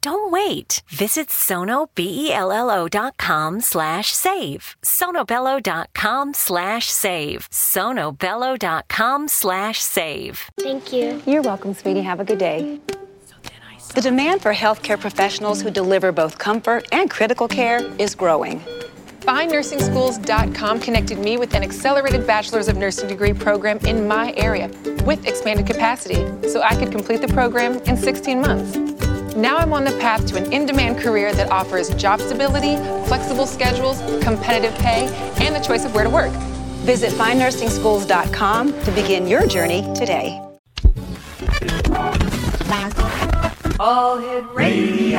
Don't wait. Visit sonobello.com slash save. sonobello.com slash save. sonobello.com slash save. Thank you. You're welcome, sweetie. Have a good day. The demand for healthcare professionals who deliver both comfort and critical care is growing. FindNursingSchools.com connected me with an accelerated Bachelor's of Nursing degree program in my area with expanded capacity, so I could complete the program in 16 months. Now I'm on the path to an in demand career that offers job stability, flexible schedules, competitive pay, and the choice of where to work. Visit findnursingschools.com to begin your journey today. All Hit Radio.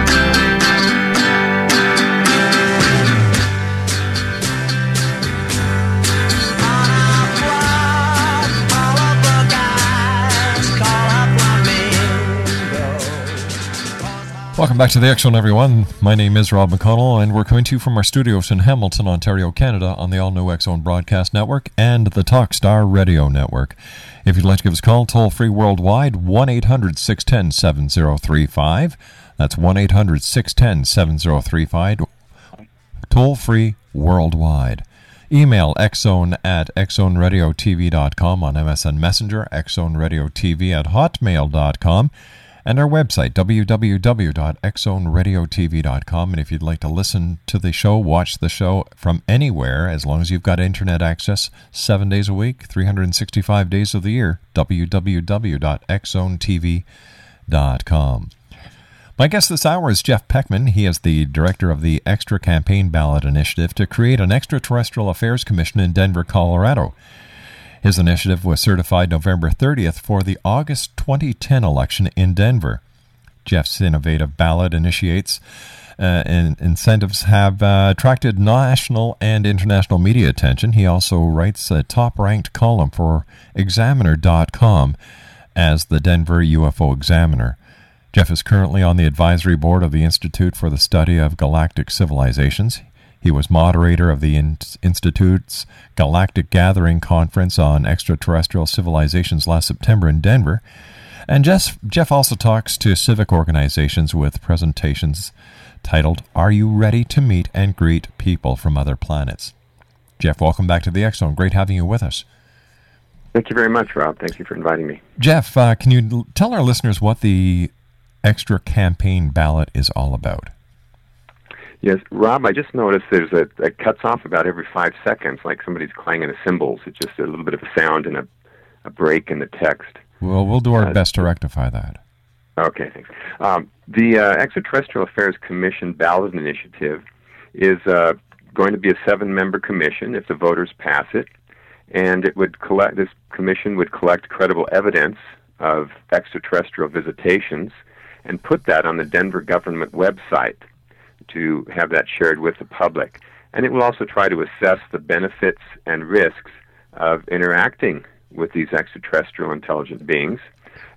Welcome back to the Zone, everyone. My name is Rob McConnell, and we're coming to you from our studios in Hamilton, Ontario, Canada, on the all new Zone Broadcast Network and the Talkstar Radio Network. If you'd like to give us a call, toll free worldwide, 1 800 610 7035. That's 1 800 610 7035. Toll free worldwide. Email xzone at xzoneradiotv.com on MSN Messenger, xzoneradiotv at hotmail.com and our website, www.xzoneradiotv.com. And if you'd like to listen to the show, watch the show from anywhere, as long as you've got internet access, seven days a week, 365 days of the year, www.xzonetv.com. My guest this hour is Jeff Peckman. He is the director of the Extra Campaign Ballot Initiative to create an extraterrestrial affairs commission in Denver, Colorado. His initiative was certified November 30th for the August 2010 election in Denver. Jeff's innovative ballot initiates uh, and incentives have uh, attracted national and international media attention. He also writes a top ranked column for Examiner.com as the Denver UFO Examiner. Jeff is currently on the advisory board of the Institute for the Study of Galactic Civilizations. He was moderator of the Institute's Galactic Gathering Conference on Extraterrestrial Civilizations last September in Denver. And Jeff, Jeff also talks to civic organizations with presentations titled, Are You Ready to Meet and Greet People from Other Planets? Jeff, welcome back to the Zone. Great having you with us. Thank you very much, Rob. Thank you for inviting me. Jeff, uh, can you tell our listeners what the Extra Campaign Ballot is all about? Yes, Rob, I just noticed there's a it cuts off about every five seconds, like somebody's clanging a cymbals. It's just a little bit of a sound and a, a break in the text. Well, we'll do our uh, best to rectify that. Okay, thanks. Um, the uh, Extraterrestrial Affairs Commission ballot initiative is uh, going to be a seven-member commission if the voters pass it, and it would collect. This commission would collect credible evidence of extraterrestrial visitations and put that on the Denver government website to have that shared with the public. And it will also try to assess the benefits and risks of interacting with these extraterrestrial intelligent beings,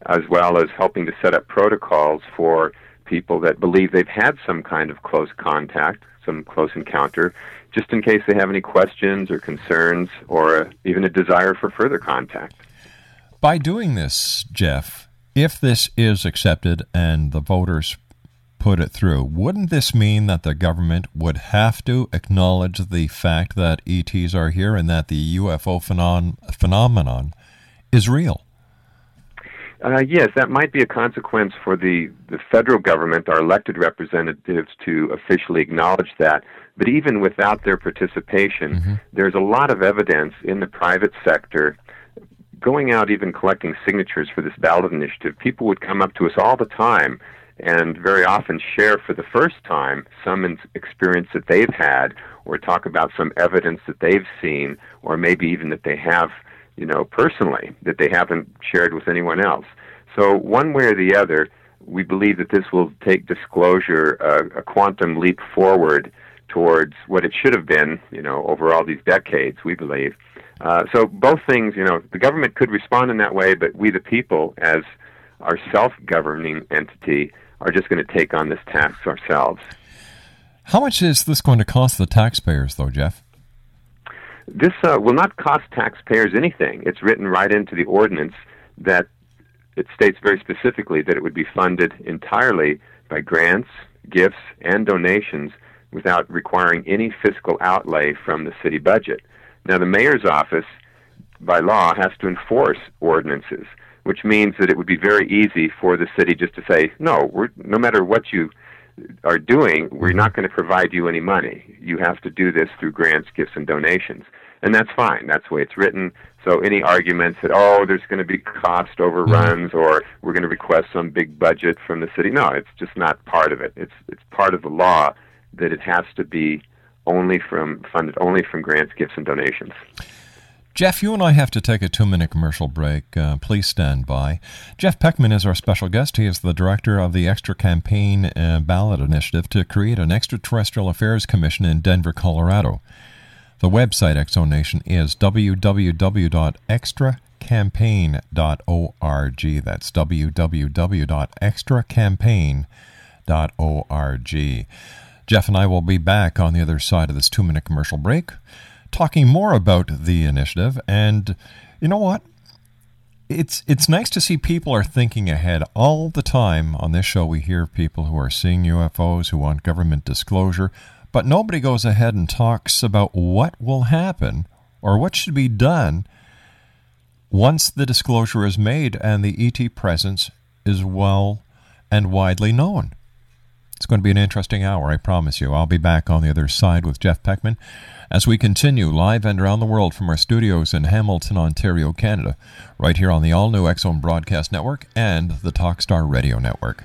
as well as helping to set up protocols for people that believe they've had some kind of close contact, some close encounter, just in case they have any questions or concerns or even a desire for further contact. By doing this, Jeff, if this is accepted and the voters put it through. Wouldn't this mean that the government would have to acknowledge the fact that ETs are here and that the UFO phenom- phenomenon is real? Uh, yes, that might be a consequence for the, the federal government, our elected representatives, to officially acknowledge that. But even without their participation, mm-hmm. there's a lot of evidence in the private sector going out, even collecting signatures for this ballot initiative. People would come up to us all the time and very often share for the first time some experience that they've had or talk about some evidence that they've seen or maybe even that they have you know, personally that they haven't shared with anyone else. So one way or the other, we believe that this will take disclosure uh, a quantum leap forward towards what it should have been, you know, over all these decades. We believe. Uh, so both things, you know, the government could respond in that way, but we, the people, as our self-governing entity, are just going to take on this task ourselves. How much is this going to cost the taxpayers, though, Jeff? This uh, will not cost taxpayers anything. It's written right into the ordinance that it states very specifically that it would be funded entirely by grants, gifts, and donations without requiring any fiscal outlay from the city budget. Now, the mayor's office, by law, has to enforce ordinances, which means that it would be very easy for the city just to say, no, we're, no matter what you are doing, we're not going to provide you any money. You have to do this through grants, gifts, and donations. And that's fine. That's the way it's written. So any arguments that, oh, there's going to be cost overruns mm-hmm. or we're going to request some big budget from the city, no, it's just not part of it. It's, it's part of the law that it has to be only from funded only from grants, gifts, and donations. Jeff, you and I have to take a two minute commercial break. Uh, please stand by. Jeff Peckman is our special guest. He is the director of the Extra Campaign uh, Ballot Initiative to create an extraterrestrial affairs commission in Denver, Colorado. The website Exonation is www.extracampaign.org. That's www.extracampaign.org. Jeff and I will be back on the other side of this two minute commercial break talking more about the initiative. And you know what? It's it's nice to see people are thinking ahead all the time. On this show, we hear people who are seeing UFOs who want government disclosure, but nobody goes ahead and talks about what will happen or what should be done once the disclosure is made and the ET presence is well and widely known. It's going to be an interesting hour, I promise you. I'll be back on the other side with Jeff Peckman as we continue live and around the world from our studios in Hamilton, Ontario, Canada, right here on the all new X Zone Broadcast Network and the Talkstar Radio Network.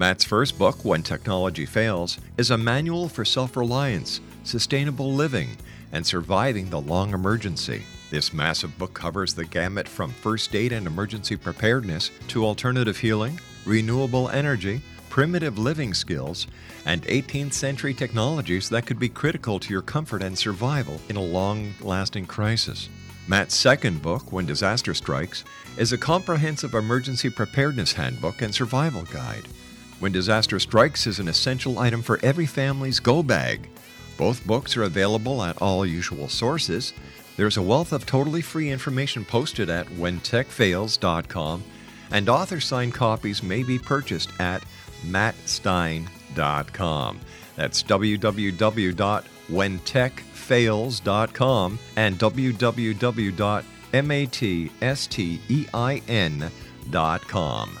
Matt's first book, When Technology Fails, is a manual for self reliance sustainable living, and surviving the long emergency. This massive book covers the gamut from first aid and emergency preparedness to alternative healing, renewable energy, primitive living skills, and 18th century technologies that could be critical to your comfort and survival in a long lasting crisis. Matt's second book, When Disaster Strikes, is a comprehensive emergency preparedness handbook and survival guide. When Disaster Strikes is an essential item for every family's go bag both books are available at all usual sources. There's a wealth of totally free information posted at whentechfails.com, and author signed copies may be purchased at mattstein.com. That's www.whentechfails.com and www.mattstein.com.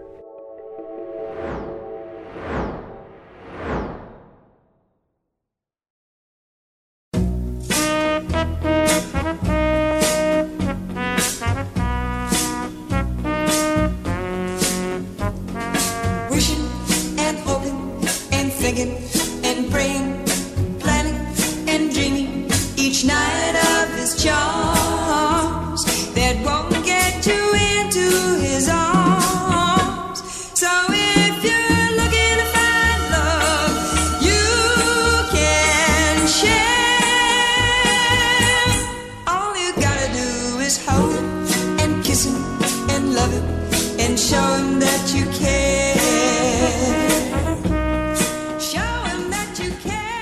And praying, planning and dreaming. Each night of his charms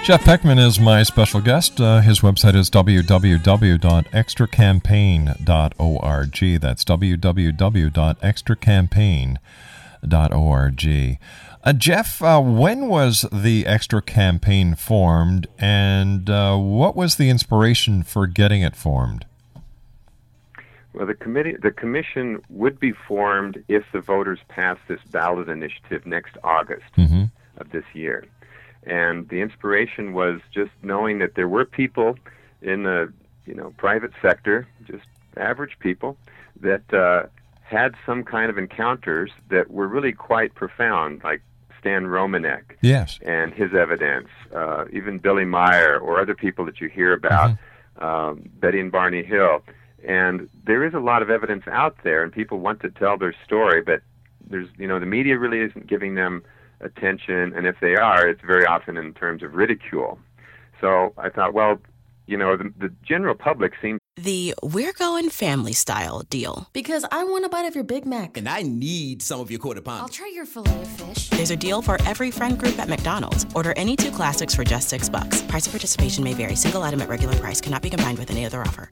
Jeff Peckman is my special guest. Uh, his website is www.extracampaign.org. That's www.extracampaign.org. Uh, Jeff, uh, when was the Extra Campaign formed, and uh, what was the inspiration for getting it formed? Well, the committee, the commission would be formed if the voters pass this ballot initiative next August Mm-hmm. of this year. And the inspiration was just knowing that there were people in the you know private sector, just average people, that uh, had some kind of encounters that were really quite profound, like Stan Romanek Yes. and his evidence, uh, even Billy Meier or other people that you hear about, um, Betty and Barney Hill. And there is a lot of evidence out there, and people want to tell their story, but there's, you know, the media really isn't giving them attention, and if they are, it's very often in terms of ridicule. So I thought, well, you know, the, the general public seems The We're Going Family Style deal. Because I want a bite of your Big Mac. And I need some of your quarter pound. I'll try your filet of fish. There's a deal for every friend group at McDonald's. Order any two classics for just six bucks. Price of participation may vary. Single item at regular price cannot be combined with any other offer.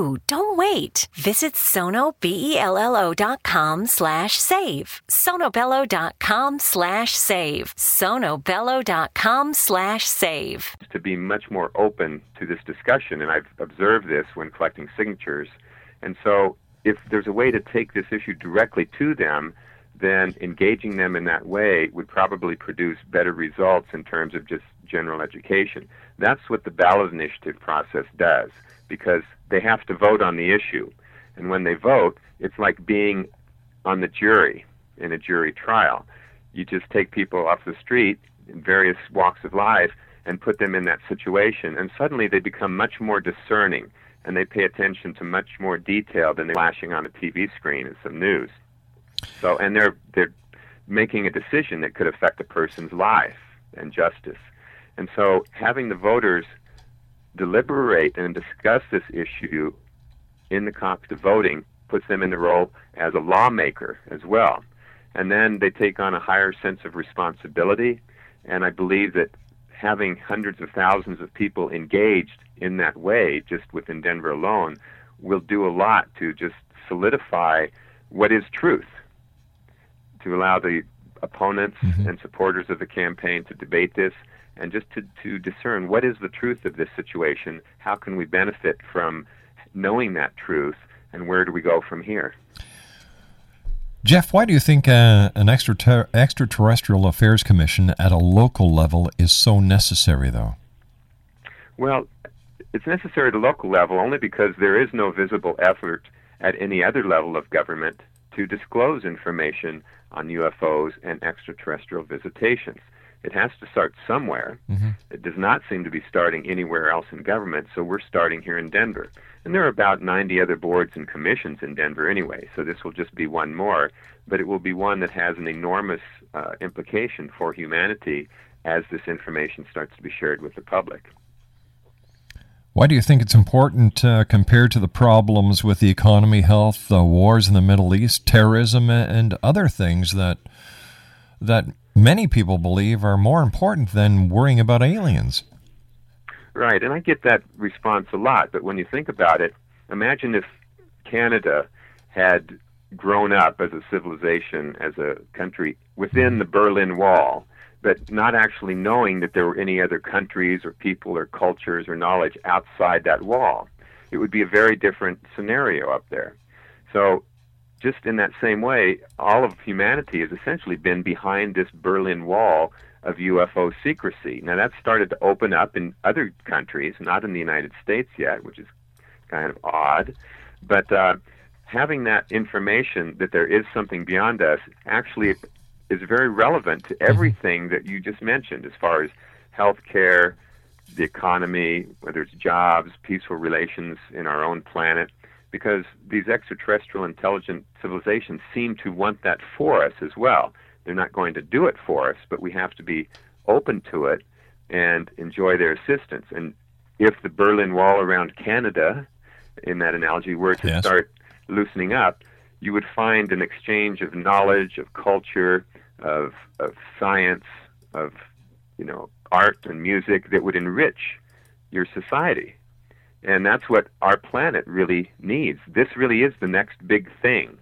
Don't wait. Visit sonobello.com slash save. sonobello.com slash save. sonobello.com slash save. to be much more open to this discussion, and I've observed this when collecting signatures. And so if there's a way to take this issue directly to them, then engaging them in that way would probably produce better results in terms of just general education. That's what the ballot initiative process does because they have to vote on the issue. And when they vote, it's like being on the jury in a jury trial. You just take people off the street in various walks of life and put them in that situation, and suddenly they become much more discerning and they pay attention to much more detail than they're flashing on a TV screen as some news. So, and they're they're making a decision that could affect a person's life and justice. And so, having the voters deliberate and discuss this issue in the context of voting puts them in the role as a lawmaker as well. And then they take on a higher sense of responsibility. And I believe that having hundreds of thousands of people engaged in that way, just within Denver alone, will do a lot to just solidify what is truth, to allow the opponents mm-hmm. and supporters of the campaign to debate this and just to, to discern what is the truth of this situation, how can we benefit from knowing that truth, and where do we go from here? Jeff, why do you think uh, an extrater- extraterrestrial affairs commission at a local level is so necessary, though? Well, it's necessary at a local level only because there is no visible effort at any other level of government to disclose information on UFOs and extraterrestrial visitations. It has to start somewhere. Mm-hmm. It does not seem to be starting anywhere else in government, so we're starting here in Denver. And there are about 90 other boards and commissions in Denver anyway, so this will just be one more, but it will be one that has an enormous uh, implication for humanity as this information starts to be shared with the public. Why do you think it's important uh, compared to the problems with the economy, health, the wars in the Middle East, terrorism, and other things that that many people believe are more important than worrying about aliens? Right, and I get that response a lot, but when you think about it, imagine if Canada had grown up as a civilization, as a country within the Berlin Wall but not actually knowing that there were any other countries or people or cultures or knowledge outside that wall. It would be a very different scenario up there. So, just in that same way, all of humanity has essentially been behind this Berlin Wall of UFO secrecy. Now, that started to open up in other countries, not in the United States yet, which is kind of odd. But uh, having that information that there is something beyond us actually is very relevant to everything that you just mentioned as far as healthcare, the economy, whether it's jobs, peaceful relations in our own planet, because these extraterrestrial intelligent civilizations seem to want that for us as well. They're not going to do it for us, but we have to be open to it and enjoy their assistance. And if the Berlin Wall around Canada, in that analogy, were to yes. start loosening up, you would find an exchange of knowledge, of culture, of of science, of you know art and music that would enrich your society. And that's what our planet really needs. This really is the next big thing.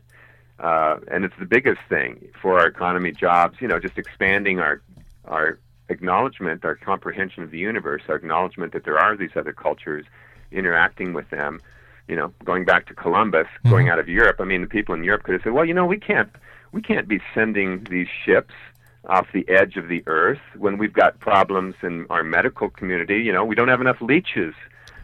Uh, and it's the biggest thing for our economy, jobs, you know, just expanding our our acknowledgement, our comprehension of the universe, our acknowledgement that there are these other cultures, interacting with them, you know, going back to Columbus, mm-hmm. going out of Europe. I mean, the people in Europe could have said, well, you know, we can't we can't be sending these ships off the edge of the earth when we've got problems in our medical community. You know, we don't have enough leeches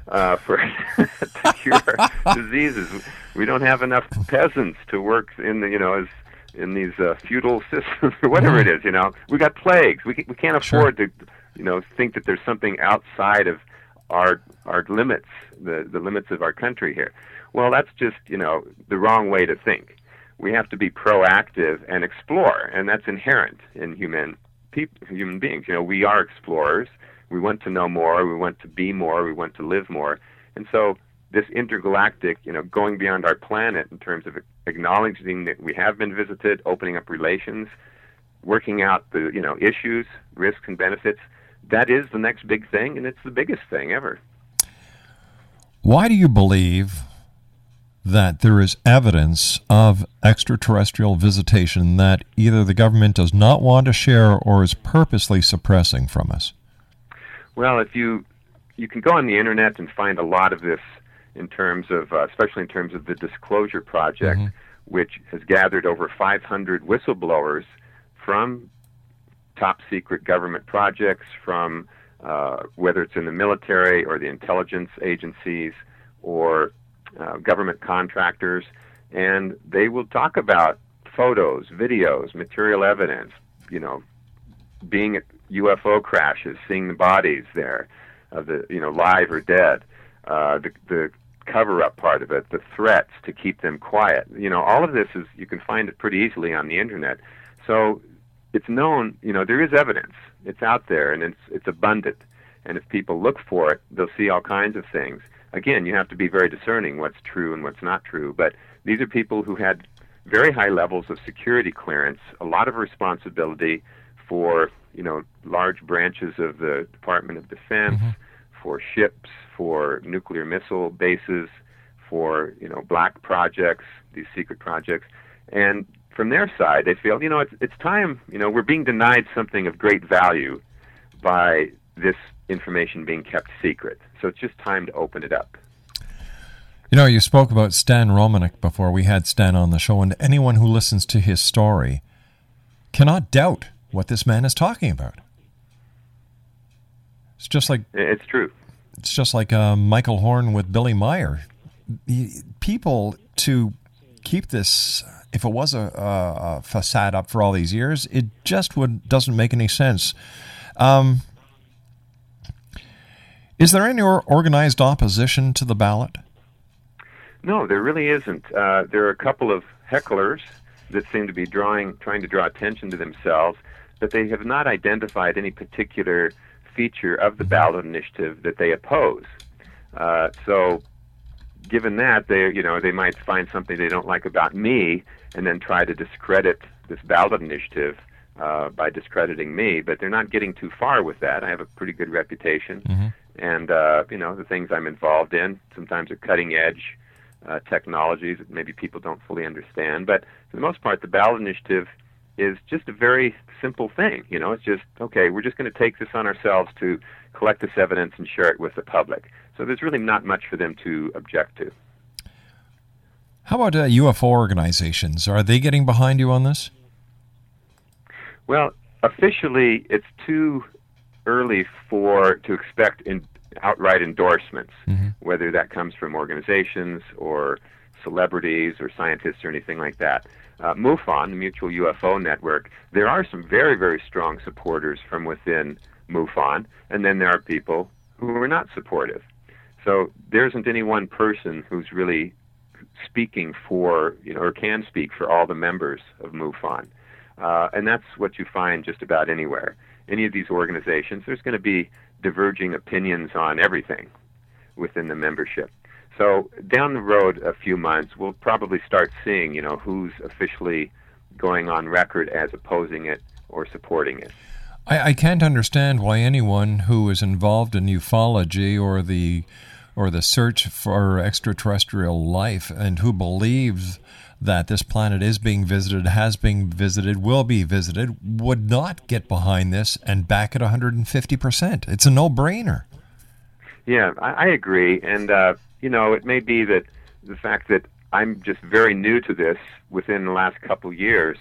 uh, for to cure diseases. We don't have enough peasants to work in the you know as in these uh, feudal systems or whatever it is. You know, we got plagues. We we can't afford sure. to you know think that there's something outside of our our limits, the the limits of our country here. Well, that's just you know the wrong way to think we have to be proactive and explore, and that's inherent in human people, human beings. You know, we are explorers. We want to know more. We want to be more. We want to live more. And so, this intergalactic, you know, going beyond our planet in terms of acknowledging that we have been visited, opening up relations, working out the, you know, issues, risks and benefits. That is the next big thing, and it's the biggest thing ever. Why do you believe that there is evidence of extraterrestrial visitation that either the government does not want to share or is purposely suppressing from us? Well, if you you can go on the internet and find a lot of this in terms of, uh, especially in terms of the Disclosure Project, Mm-hmm. which has gathered over 500 whistleblowers from top secret government projects, from uh, whether it's in the military or the intelligence agencies or uh, government contractors, and they will talk about photos, videos, material evidence, you know, being at UFO crashes, seeing the bodies there, of the you know live or dead, uh, the the cover-up part of it, the threats to keep them quiet. You know, all of this is you can find it pretty easily on the internet. So it's known. You know, there is evidence. It's out there, and it's it's abundant. And if people look for it, they'll see all kinds of things. Again, you have to be very discerning what's true and what's not true. But these are people who had very high levels of security clearance, a lot of responsibility for you know large branches of the Department of Defense, mm-hmm. for ships, for nuclear missile bases, for you know black projects, these secret projects, and from their side, they feel you know it's it's time you know we're being denied something of great value by this information being kept secret. So it's just time to open it up. You know, you spoke about Stan Romanek before we had Stan on the show, and anyone who listens to his story cannot doubt what this man is talking about. It's just like It's true. it's just like uh, Michael Horn with Billy Meier. People to keep this, if it was a, a, a facade up for all these years, it just would doesn't make any sense. Um, is there any organized opposition to the ballot? No, there really isn't. Uh, there are a couple of hecklers that seem to be drawing, trying to draw attention to themselves, but they have not identified any particular feature of the ballot initiative that they oppose. Uh, so, given that, they, you know, they might find something they don't like about me, and then try to discredit this ballot initiative uh, by discrediting me. But they're not getting too far with that. I have a pretty good reputation, and uh, you know, the things I'm involved in sometimes are cutting edge uh, technologies that maybe people don't fully understand. But for the most part, the ballot initiative is just a very simple thing. You know, it's just okay. We're just going to take this on ourselves to collect this evidence and share it with the public. So there's really not much for them to object to. How about uh, UFO organizations? Are they getting behind you on this? Well, officially, it's too early for to expect in, outright endorsements, whether that comes from organizations or celebrities or scientists or anything like that. Uh, MUFON, the Mutual UFO Network, there are some very, very strong supporters from within MUFON, and then there are people who are not supportive. So there isn't any one person who's really speaking for, you know, or can speak for all the members of MUFON. Uh, and that's what you find just about anywhere. Any of these organizations, there's going to be diverging opinions on everything within the membership. So down the road a few months, we'll probably start seeing, you know, who's officially going on record as opposing it or supporting it. I, I can't understand why anyone who is involved in ufology or the or the search for extraterrestrial life and who believes that this planet is being visited, has been visited, will be visited, would not get behind this and back it 150%. It's a no brainer. Yeah, I, I agree, and uh, you know, it may be that the fact that I'm just very new to this within the last couple years,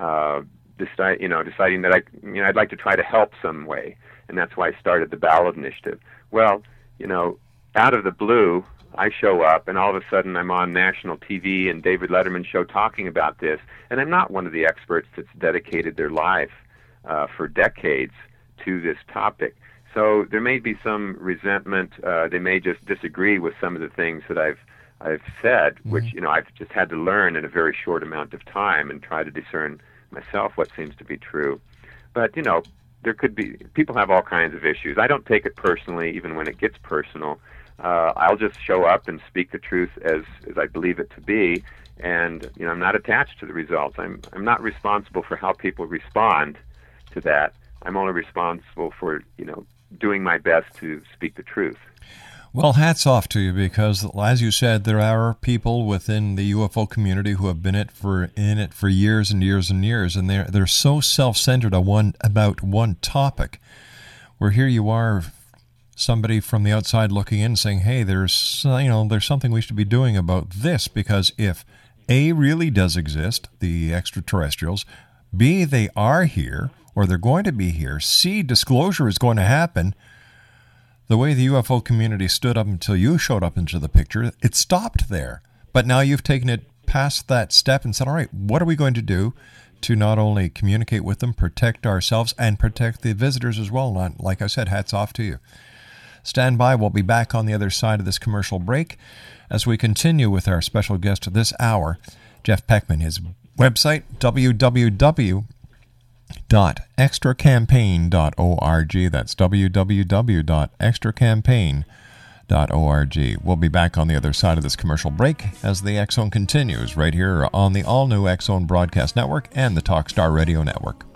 uh, decide, you know, deciding that I, you know, I'd like to try to help some way, and that's why I started the ballot initiative. Well, you know, out of the blue, I show up, and all of a sudden I'm on national TV and David Letterman show talking about this, and I'm not one of the experts that's dedicated their life uh, for decades to this topic. So there may be some resentment. Uh, they may just disagree with some of the things that I've I've said, which you know I've just had to learn in a very short amount of time and try to discern myself what seems to be true. But you know, there could be people have all kinds of issues. I don't take it personally, even when it gets personal. Uh, I'll just show up and speak the truth as as I believe it to be, and you know I'm not attached to the results. I'm I'm not responsible for how people respond to that. I'm only responsible for you know doing my best to speak the truth. Well, hats off to you because, as you said, there are people within the UFO community who have been it for in it for years and years and years, and they're they're so self-centered on one about one topic. Where here you are, somebody from the outside looking in saying, "Hey, there's you know there's something we should be doing about this because if A really does exist, the extraterrestrials, B they are here or they're going to be here, C disclosure is going to happen." The way the UFO community stood up until you showed up into the picture, it stopped there. But now you've taken it past that step and said, "All right, what are we going to do?" to not only communicate with them, protect ourselves, and protect the visitors as well. Not, like I said, hats off to you. Stand by. We'll be back on the other side of this commercial break as we continue with our special guest this hour, Jeff Peckman. His website, www.extracampaign.org. That's www.extracampaign.org. We'll be back on the other side of this commercial break as the Zone continues right here on the all new Zone Broadcast Network and the Talkstar Radio Network.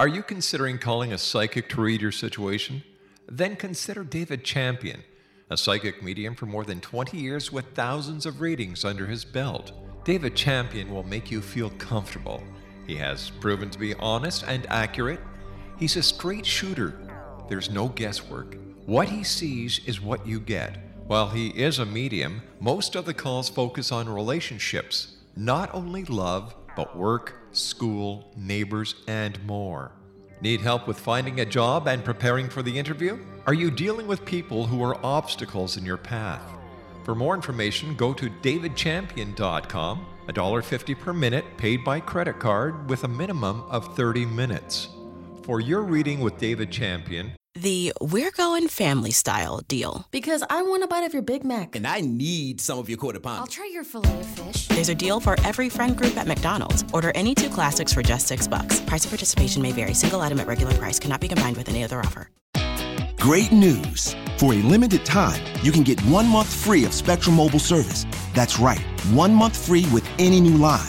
Are you considering calling a psychic to read your situation? Then consider David Champion, a psychic medium for more than 20 years with thousands of readings under his belt. David Champion will make you feel comfortable. He has proven to be honest and accurate. He's a straight shooter. There's no guesswork. What he sees is what you get. While he is a medium, most of the calls focus on relationships, not only love, but work, school, neighbors, and more. Need help with finding a job and preparing for the interview? Are you dealing with people who are obstacles in your path? For more information, go to davidchampion.com, $1.50 per minute paid by credit card with a minimum of 30 minutes. For your reading with David Champion, The We're Going Family Style deal. Because I want a bite of your Big Mac. And I need some of your quarter pound. I'll try your filet of fish. There's a deal for every friend group at McDonald's. Order any two classics for just six bucks. Price of participation may vary. Single item at regular price cannot be combined with any other offer. Great news! For a limited time, you can get one month free of Spectrum Mobile service. That's right, one month free with any new line.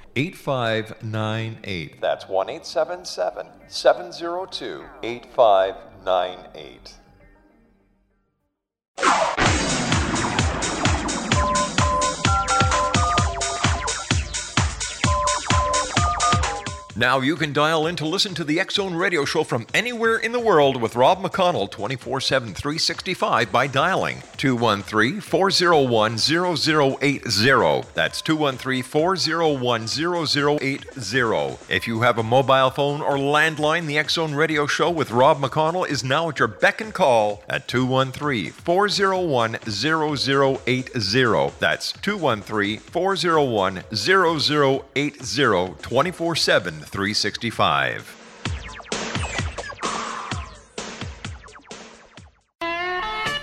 8598. That's 1 877 702 8598. Now you can dial in to listen to the Zone radio show from anywhere in the world with Rob McConnell 24 7 365 by dialing 213 401 0080. That's 213 401 0080. If you have a mobile phone or landline, the Zone radio show with Rob McConnell is now at your beck and call at 213 401 0080. That's 213 401 0080 24 7 365.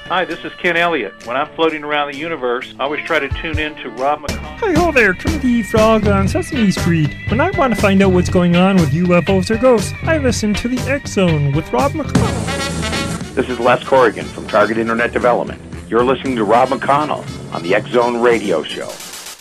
Hi, this is Ken Elliott. When I'm floating around the universe, I always try to tune in to Rob McConnell. Hi ho there, Timothy Frog on Sesame Street. When I want to find out what's going on with UFOs or ghosts, I listen to the X Zone with Rob McConnell. This is Les Corrigan from Target Internet Development. You're listening to Rob McConnell on the X Zone Radio Show.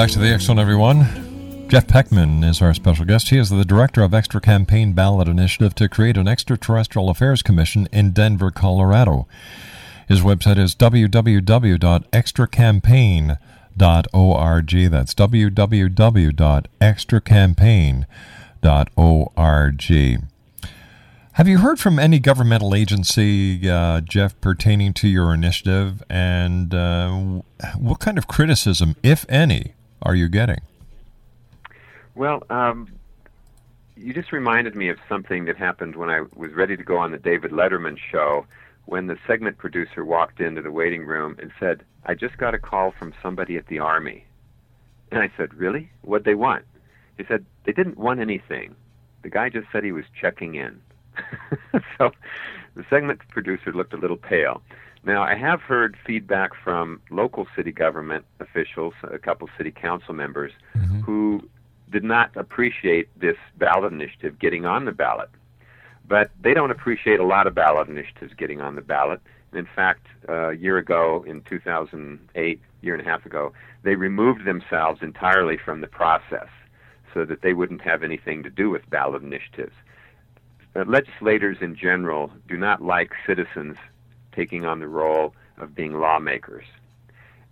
Back to the X Zone, everyone. Jeff Peckman is our special guest. He is the director of Extra Campaign Ballot Initiative to create an extraterrestrial affairs commission in Denver, Colorado. His website is www.extracampaign.org. That's www.extracampaign.org. Have you heard from any governmental agency, uh, Jeff, pertaining to your initiative? And uh, what kind of criticism, if any, are you getting? Well, um, you just reminded me of something that happened when I was ready to go on the David Letterman show when the segment producer walked into the waiting room and said, I just got a call from somebody at the Army. And I said, Really? What'd they want? He said, They didn't want anything. The guy just said he was checking in. so the segment producer looked a little pale. Now, I have heard feedback from local city government officials, a couple city council members, mm-hmm. who did not appreciate this ballot initiative getting on the ballot. But they don't appreciate a lot of ballot initiatives getting on the ballot. In fact, uh, a year ago, in 2008, year and a half ago, they removed themselves entirely from the process so that they wouldn't have anything to do with ballot initiatives. Uh, legislators in general do not like citizens taking on the role of being lawmakers.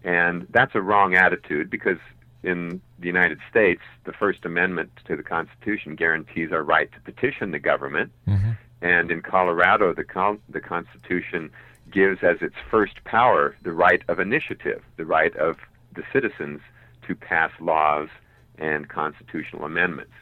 And that's a wrong attitude because in the United States, the First Amendment to the Constitution guarantees our right to petition the government. Mm-hmm. And in Colorado, the, con- the Constitution gives as its first power the right of initiative, the right of the citizens to pass laws and constitutional amendments.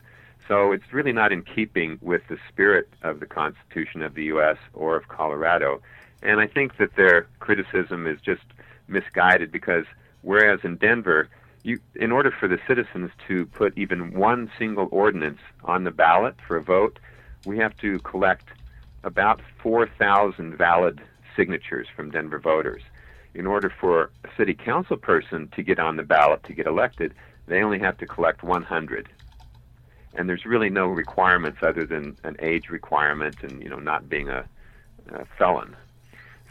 So it's really not in keeping with the spirit of the Constitution of the U.S. or of Colorado. And I think that their criticism is just misguided because whereas in Denver, you, in order for the citizens to put even one single ordinance on the ballot for a vote, we have to collect about 4,000 valid signatures from Denver voters. In order for a city council person to get on the ballot to get elected, they only have to collect 100 and there's really no requirements other than an age requirement and you know not being a, a felon.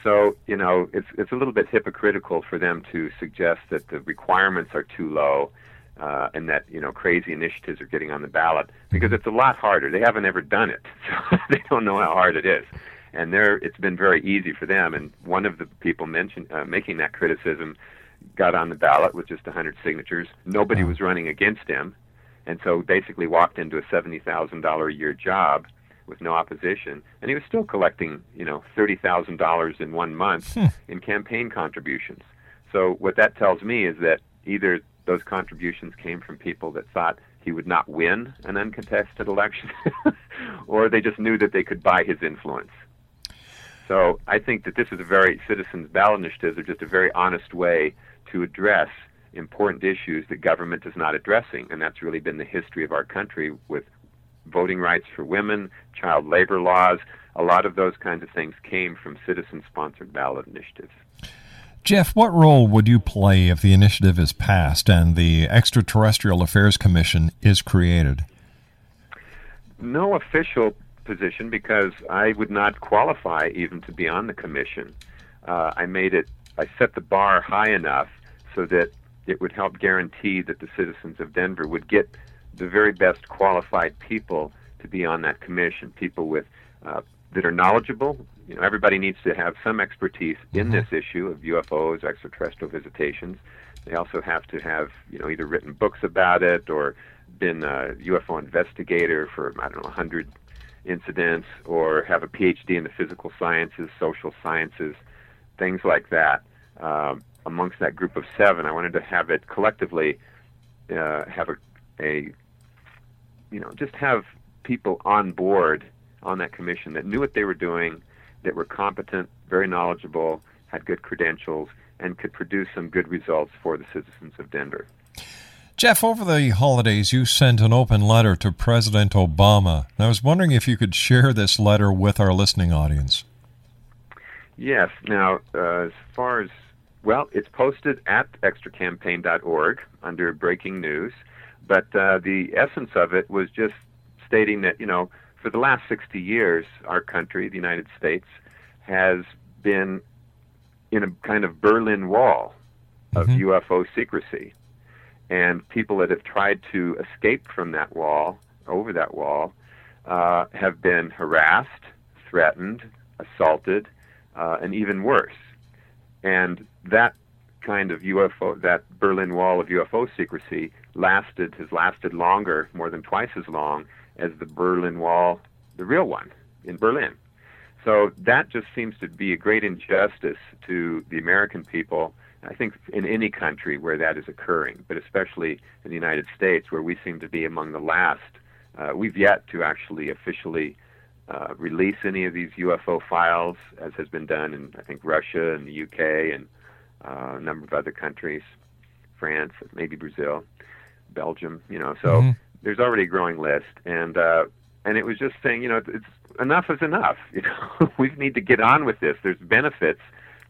So you know it's it's a little bit hypocritical for them to suggest that the requirements are too low. Uh, and that you know crazy initiatives are getting on the ballot because it's a lot harder. They haven't ever done it, so they don't know how hard it is. And there, it's been very easy for them. And one of the people mentioned uh, making that criticism got on the ballot with just 100 signatures. Nobody was running against him and so basically walked into a seventy thousand dollar a year job with no opposition, and he was still collecting, you know, thirty thousand dollars in one month hmm. in campaign contributions. So what that tells me is that either those contributions came from people that thought he would not win an uncontested election, or they just knew that they could buy his influence. So I think that this is a very citizens ballot initiatives are just a very honest way to address important issues that government is not addressing, and that's really been the history of our country with voting rights for women, child labor laws. A lot of those kinds of things came from citizen sponsored ballot initiatives. Jeff, what role would you play if the initiative is passed and the Extraterrestrial Affairs Commission is created? No official position because I would not qualify even to be on the commission. Uh, I made it, I set the bar high enough so that it would help guarantee that the citizens of Denver would get the very best qualified people to be on that commission, people with uh, that are knowledgeable. You know, everybody needs to have some expertise in mm-hmm. this issue of UFOs, extraterrestrial visitations. They also have to have, you know, either written books about it or been a UFO investigator for I don't know 100 incidents, or have a PhD in the physical sciences, social sciences, things like that. Um, amongst that group of seven. I wanted to have it collectively uh, have a, a, you know, just have people on board on that commission that knew what they were doing, that were competent, very knowledgeable, had good credentials, and could produce some good results for the citizens of Denver. Jeff, over the holidays, you sent an open letter to President Obama. And I was wondering if you could share this letter with our listening audience. Yes. Now, uh, as far as well, it's posted at extracampaign.org under breaking news, but uh, the essence of it was just stating that, you know, for the last 60 years, our country, the United States, has been in a kind of Berlin Wall of mm-hmm. UFO secrecy. and people that have tried to escape from that wall, over that wall, uh, have been harassed, threatened, assaulted, uh, and even worse. And that kind of UFO, that Berlin Wall of UFO secrecy, lasted has lasted longer, more than twice as long as the Berlin Wall, the real one in Berlin. So that just seems to be a great injustice to the American people. I think in any country where that is occurring, but especially in the United States, where we seem to be among the last. Uh, we've yet to actually officially uh, release any of these UFO files, as has been done in I think Russia and the UK and uh, a number of other countries, France, maybe Brazil, Belgium. You know, so Mm-hmm. there's already a growing list, and uh, and it was just saying, you know, it's enough is enough. You know, we need to get on with this. There's benefits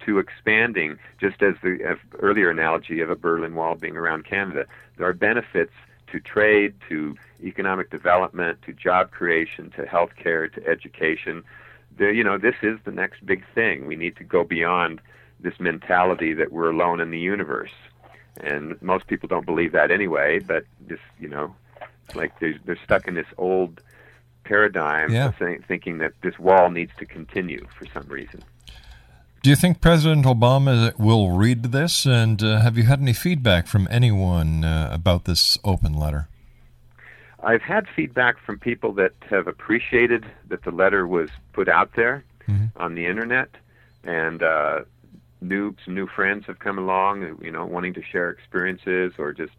to expanding, just as the uh, earlier analogy of a Berlin Wall being around Canada. There are benefits to trade, to economic development, to job creation, to healthcare, to education. The, you know, this is the next big thing. We need to go beyond this mentality that we're alone in the universe. And most people don't believe that anyway, but just, you know, like they're, they're stuck in this old paradigm Yeah. saying, thinking that this wall needs to continue for some reason. Do you think President Obama will read this? And uh, have you had any feedback from anyone uh, about this open letter? I've had feedback from people that have appreciated that the letter was put out there on the internet, and uh, new some new friends have come along, you know, wanting to share experiences or just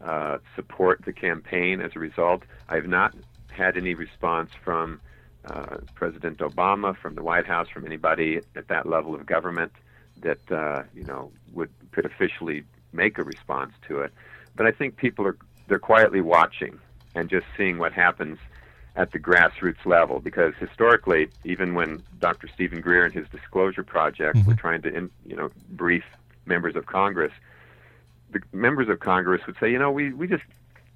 uh, support the campaign as a result. I've not had any response from uh, President Obama, from the White House, from anybody at that level of government that uh, you know would could officially make a response to it. But I think people are they're quietly watching and just seeing what happens at the grassroots level because historically even when Dr. Steven Greer and his disclosure project were mm-hmm. trying to in, you know brief members of Congress the members of Congress would say you know we we just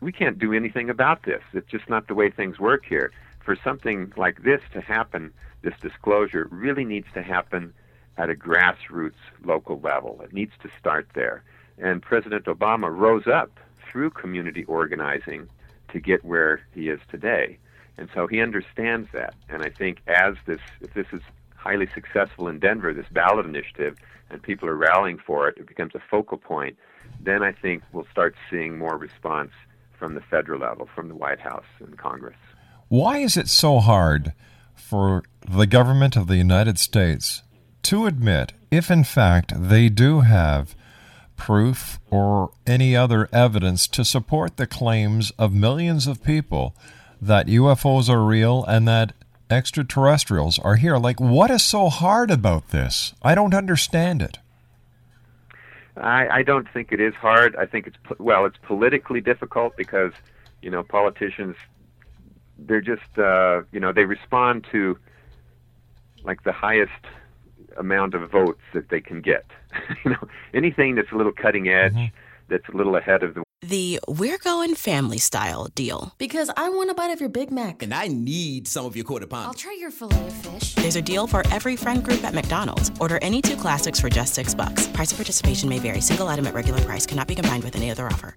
we can't do anything about this it's just not the way things work here for something like this to happen this disclosure really needs to happen at a grassroots local level it needs to start there and President Obama rose up through community organizing to get where he is today. And so he understands that. And I think as this, if this is highly successful in Denver, this ballot initiative, and people are rallying for it, it becomes a focal point, then I think we'll start seeing more response from the federal level, from the White House and Congress. Why is it so hard for the government of the United States to admit if, in fact, they do have proof or any other evidence to support the claims of millions of people that UFOs are real and that extraterrestrials are here? Like, what is so hard about this? I don't understand it. I, I don't think it is hard. I think it's well, it's politically difficult because you know politicians they're just uh, you know they respond to like the highest amount of votes that they can get. you know anything that's a little cutting edge, that's a little ahead of the The We're Going Family Style deal. Because I want a bite of your Big Mac. And I need some of your quarter pound. I'll try your filet of fish. There's a deal for every friend group at McDonald's. Order any two classics for just six bucks. Price of participation may vary. Single item at regular price cannot be combined with any other offer.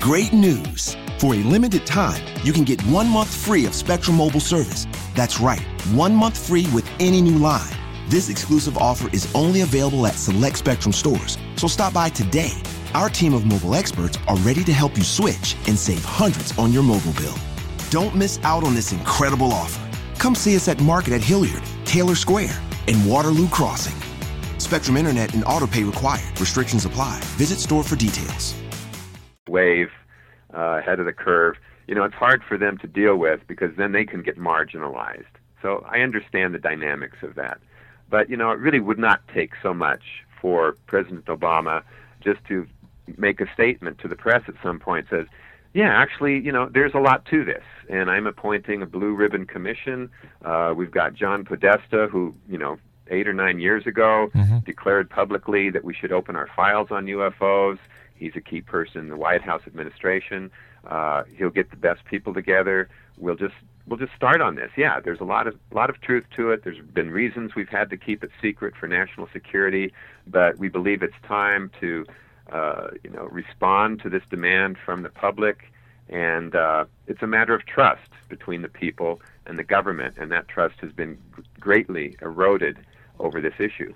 Great news! For a limited time, you can get one month free of Spectrum Mobile service. That's right, one month free with any new line. This exclusive offer is only available at select Spectrum stores, so stop by today. Our team of mobile experts are ready to help you switch and save hundreds on your mobile bill. Don't miss out on this incredible offer. Come see us at Market at Hilliard, Taylor Square, and Waterloo Crossing. Spectrum Internet and autopay required. Restrictions apply. Visit store for details. wave uh, ahead of the curve. You know, it's hard for them to deal with because then they can get marginalized. So I understand the dynamics of that. But, you know, it really would not take so much for President Obama just to make a statement to the press at some point says, yeah, actually, you know, there's a lot to this, and I'm appointing a blue ribbon commission. Uh, we've got John Podesta, who, you know, eight or nine years ago declared publicly that we should open our files on UFOs. He's a key person in the White House administration. Uh, he'll get the best people together. We'll just we'll just start on this. Yeah, there's a lot of lot of truth to it. There's been reasons we've had to keep it secret for national security, but we believe it's time to uh, you know, respond to this demand from the public, and uh, it's a matter of trust between the people and the government, and that trust has been greatly eroded over this issue.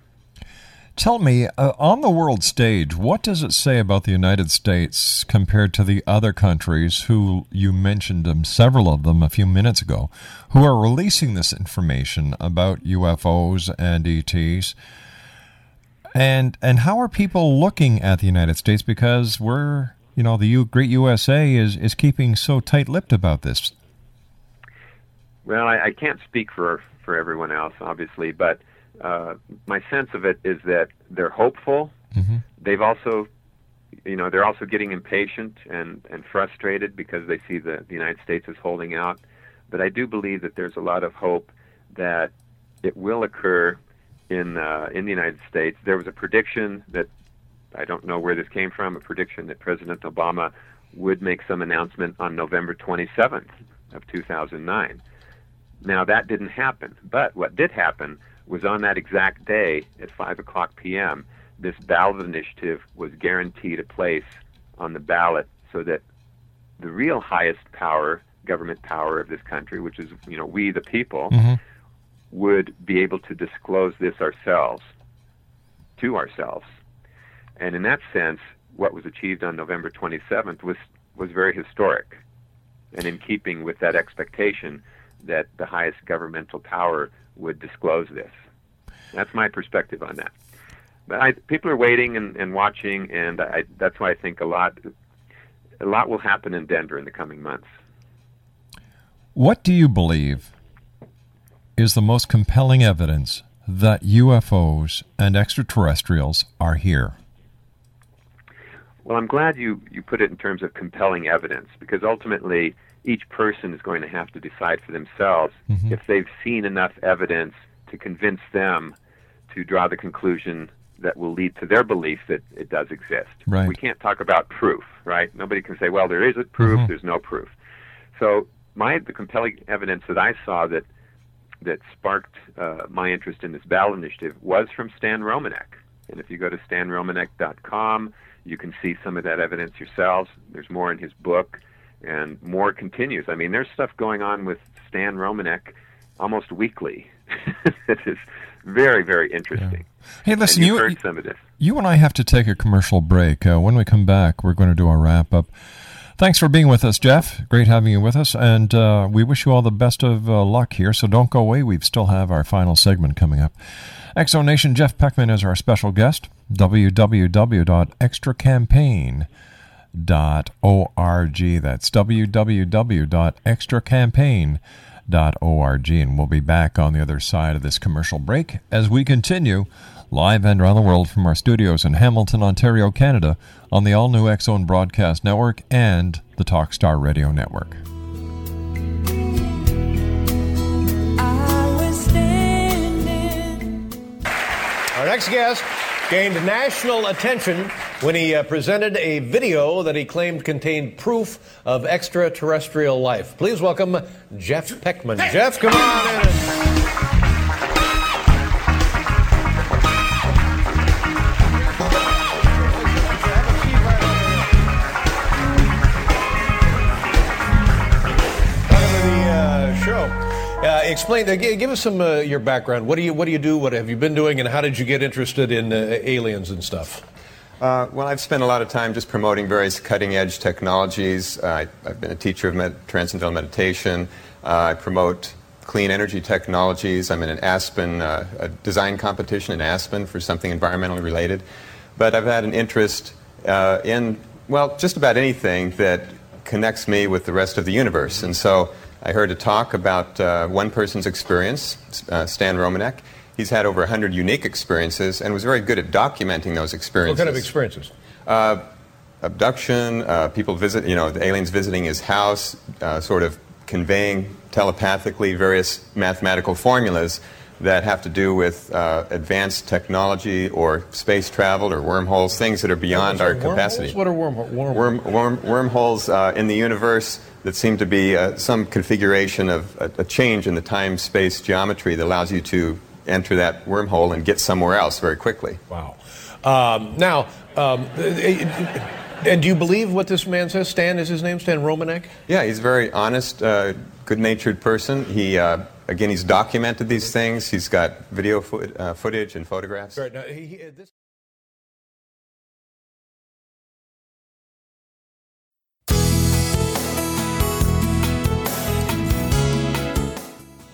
Tell me, uh, on the world stage, what does it say about the United States compared to the other countries who you mentioned them, several of them a few minutes ago, who are releasing this information about UFOs and ETs? And and how are people looking at the United States because we're you know the U, great USA is is keeping so tight-lipped about this? Well, I, I can't speak for for everyone else, obviously, but uh, my sense of it is that they're hopeful. Mm-hmm. They've also, you know, they're also getting impatient and and frustrated because they see the, the United States is holding out. But I do believe that there's a lot of hope that it will occur in uh, in the United States. There was a prediction that I don't know where this came from, a prediction that President Obama would make some announcement on November 27th of 2009. Now that didn't happen, but what did happen was on that exact day at 5 o'clock p.m. This ballot initiative was guaranteed a place on the ballot so that the real highest power, government power of this country, which is you know we the people, Mm-hmm. Would be able to disclose this ourselves to ourselves. And in that sense, what was achieved on November 27th was was very historic, and in keeping with that expectation that the highest governmental power would disclose this. That's my perspective on that. But I, people are waiting and, and watching, and I, that's why I think a lot a lot will happen in Denver in the coming months. What do you believe is the most compelling evidence that UFOs and extraterrestrials are here? Well, I'm glad you, you put it in terms of compelling evidence because ultimately each person is going to have to decide for themselves Mhm. if they've seen enough evidence to convince them to draw the conclusion that will lead to their belief that it does exist. Right. We can't talk about proof, right? Nobody can say, well, there is a proof, Mhm. there's no proof. So my the compelling evidence that I saw that that sparked uh, my interest in this ballot initiative was from Stan Romanek. And if you go to stanromanek.com, you can see some of that evidence yourselves. There's more in his book, and more continues. I mean, there's stuff going on with Stan Romanek almost weekly. that is very, very interesting. Hey, listen, you've you some of this. you and I have to take a commercial break. Uh, when we come back, we're going to do our wrap up. Thanks for being with us, Jeff. Great having you with us, and uh, we wish you all the best of uh, luck here. So don't go away. We still have our final segment coming up. X Zone Nation Jeff Peckman is our special guest. www.extracampaign.org. That's www.extracampaign.org. And we'll be back on the other side of this commercial break as we continue live and around the world from our studios in Hamilton, Ontario, Canada, on the all new X Zone Broadcast Network and the Talkstar Radio Network. Our next guest gained national attention when he uh, presented a video that he claimed contained proof of extraterrestrial life. Please welcome Jeff Peckman. Jeff, come on in. Explain, uh, gi- give us some uh, your background. What do you What do you do? What have you been doing? And how did you get interested in uh, aliens and stuff? Uh, well, I've spent a lot of time just promoting various cutting edge technologies. Uh, I, I've been a teacher of med- transcendental meditation. Uh, I promote clean energy technologies. I'm in an Aspen uh, design competition in Aspen for something environmentally related. But I've had an interest uh, in, well, just about anything that connects me with the rest of the universe. And so I heard a talk about uh, one person's experience, uh, Stan Romanek. He's had over 100 unique experiences and was very good at documenting those experiences. What kind of experiences? Uh, abduction, uh, people visit, you know, the aliens visiting his house, uh, sort of conveying telepathically various mathematical formulas that have to do with uh, advanced technology or space travel or wormholes, things that are beyond our Wormholes? capacity. What are wormholes? Worm- Worm, worm, wormholes uh, in the universe that seem to be uh, some configuration of a, a change in the time space geometry that allows you to enter that wormhole and get somewhere else very quickly. Wow. Um, now, um, and do you believe what this man says? Stan is his name, Stan Romanek? Yeah, he's a very honest, uh, good-natured person. He, uh, again, he's documented these things. He's got video fo- uh, footage and photographs. Right, now, he, this-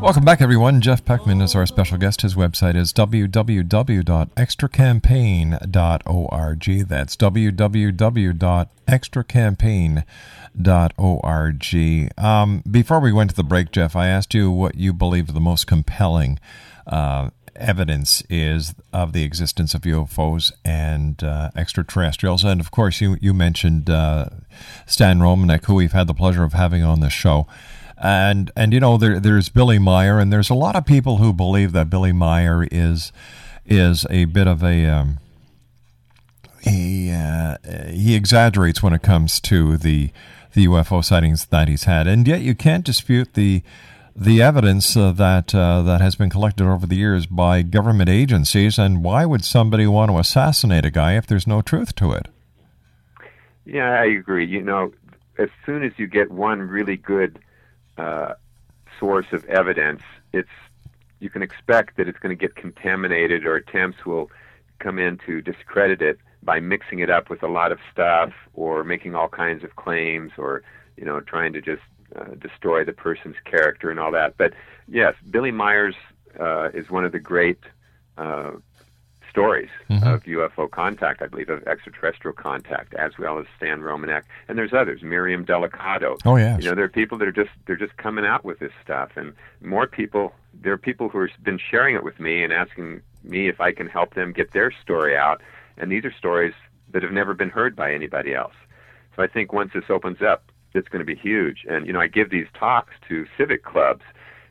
Welcome back, everyone. Jeff Peckman is our special guest. His website is www.extracampaign.org. That's www.extracampaign.org. Um, before we went to the break, Jeff, I asked you what you believe the most compelling uh, evidence is of the existence of UFOs and uh, extraterrestrials. And of course, you, you mentioned uh, Stan Romanek, who we've had the pleasure of having on the show. And, and you know, there, there's Billy Meier, and there's a lot of people who believe that Billy Meier is, is a bit of a. Um, he, uh, he exaggerates when it comes to the, the UFO sightings that he's had. And yet, you can't dispute the the evidence uh, that uh, that has been collected over the years by government agencies. And why would somebody want to assassinate a guy if there's no truth to it? Yeah, I agree. You know, as soon as you get one really good uh, source of evidence, it's you can expect that it's going to get contaminated, or attempts will come in to discredit it by mixing it up with a lot of stuff, or making all kinds of claims, or you know, trying to just uh, destroy the person's character and all that. But yes, Billy Meier's uh, is one of the great uh, stories Mm-hmm. of UFO contact, I believe, of extraterrestrial contact, as well as Stan Romanek, and there's others, Miriam Delicado. Oh, yeah, You know, there are people that are just they're just coming out with this stuff, and more people. There are people who have been sharing it with me and asking me if I can help them get their story out. And these are stories that have never been heard by anybody else. So I think once this opens up, it's going to be huge. And you know, I give these talks to civic clubs,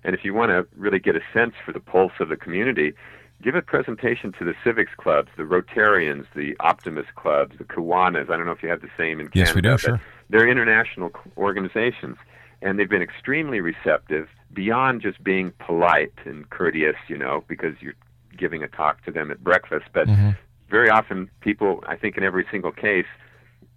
and if you want to really get a sense for the pulse of the community, give a presentation to the civics clubs, the Rotarians, the Optimist clubs, the Kiwanis. I don't know if you have the same in Canada. Yes, we do, sure. They're international organizations, and they've been extremely receptive beyond just being polite and courteous, you know, because you're giving a talk to them at breakfast. But Mm-hmm. very often, people, I think in every single case,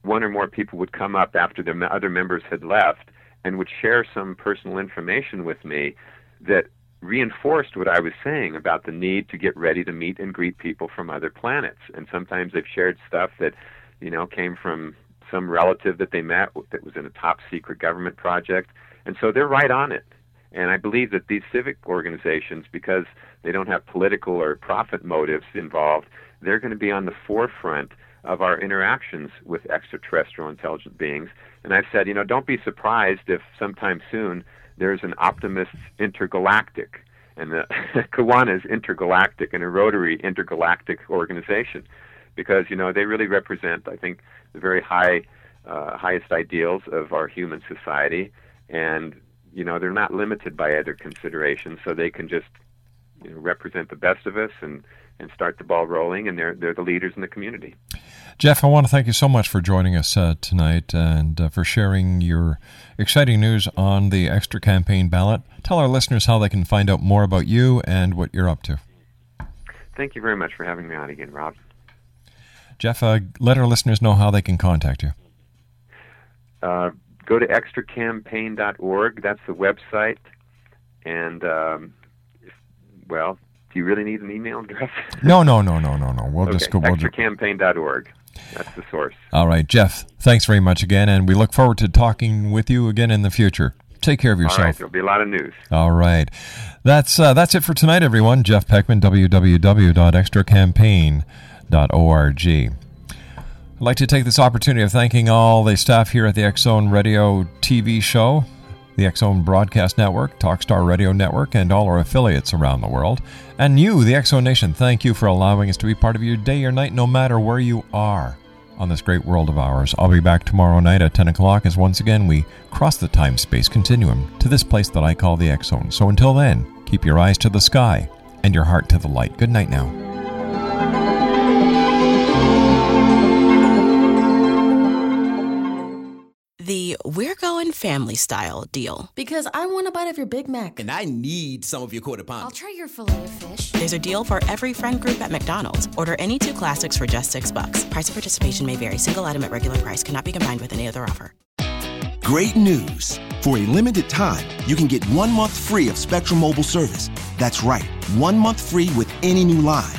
one or more people would come up after the me- other members had left and would share some personal information with me that reinforced what I was saying about the need to get ready to meet and greet people from other planets. And sometimes they've shared stuff that, you know, came from some relative that they met that was in a top secret government project. And so they're right on it. And I believe that these civic organizations, because they don't have political or profit motives involved, they're going to be on the forefront of our interactions with extraterrestrial intelligent beings. And I've said, you know, don't be surprised if sometime soon there's an optimist intergalactic and the Kiwanis is intergalactic and a Rotary intergalactic organization because you know they really represent I think the very high uh, highest ideals of our human society and you know they're not limited by other considerations so they can just you know represent the best of us and and start the ball rolling and they're they're the leaders in the community. Jeff, I want to thank you so much for joining us uh, tonight and uh, for sharing your exciting news on the extra campaign ballot. Tell our listeners how they can find out more about you and what you're up to. Thank you very much for having me on again, Rob. Jeff, uh, let our listeners know how they can contact you. Uh, go to extracampaign.org. That's the website. And, um, well, do you really need an email address? No, no, no, no, no, no. We'll okay. just go. We'll extracampaign.org. That's the source. All right, Jeff, thanks very much again, and we look forward to talking with you again in the future. Take care of All right, yourself. there'll be a lot of news. All right. That's uh, that's it for tonight, everyone. Jeff Peckman, www.extracampaign.org. I'd like to take this opportunity of thanking all the staff here at the Zone Radio TV show, the Zone Broadcast Network, Talkstar Radio Network, and all our affiliates around the world. And you, the Zone Nation, thank you for allowing us to be part of your day or night, no matter where you are on this great world of ours. I'll be back tomorrow night at 10 o'clock as once again we cross the time space continuum to this place that I call the Zone. So until then, keep your eyes to the sky and your heart to the light. Good night now. The We're Going Family Style deal. Because I want a bite of your Big Mac. And I need some of your quarter pound. I'll try your filet of fish. There's a deal for every friend group at McDonald's. Order any two classics for just six bucks. Price of participation may vary. Single item at regular price cannot be combined with any other offer. Great news! For a limited time, you can get one month free of Spectrum Mobile service. That's right, one month free with any new line.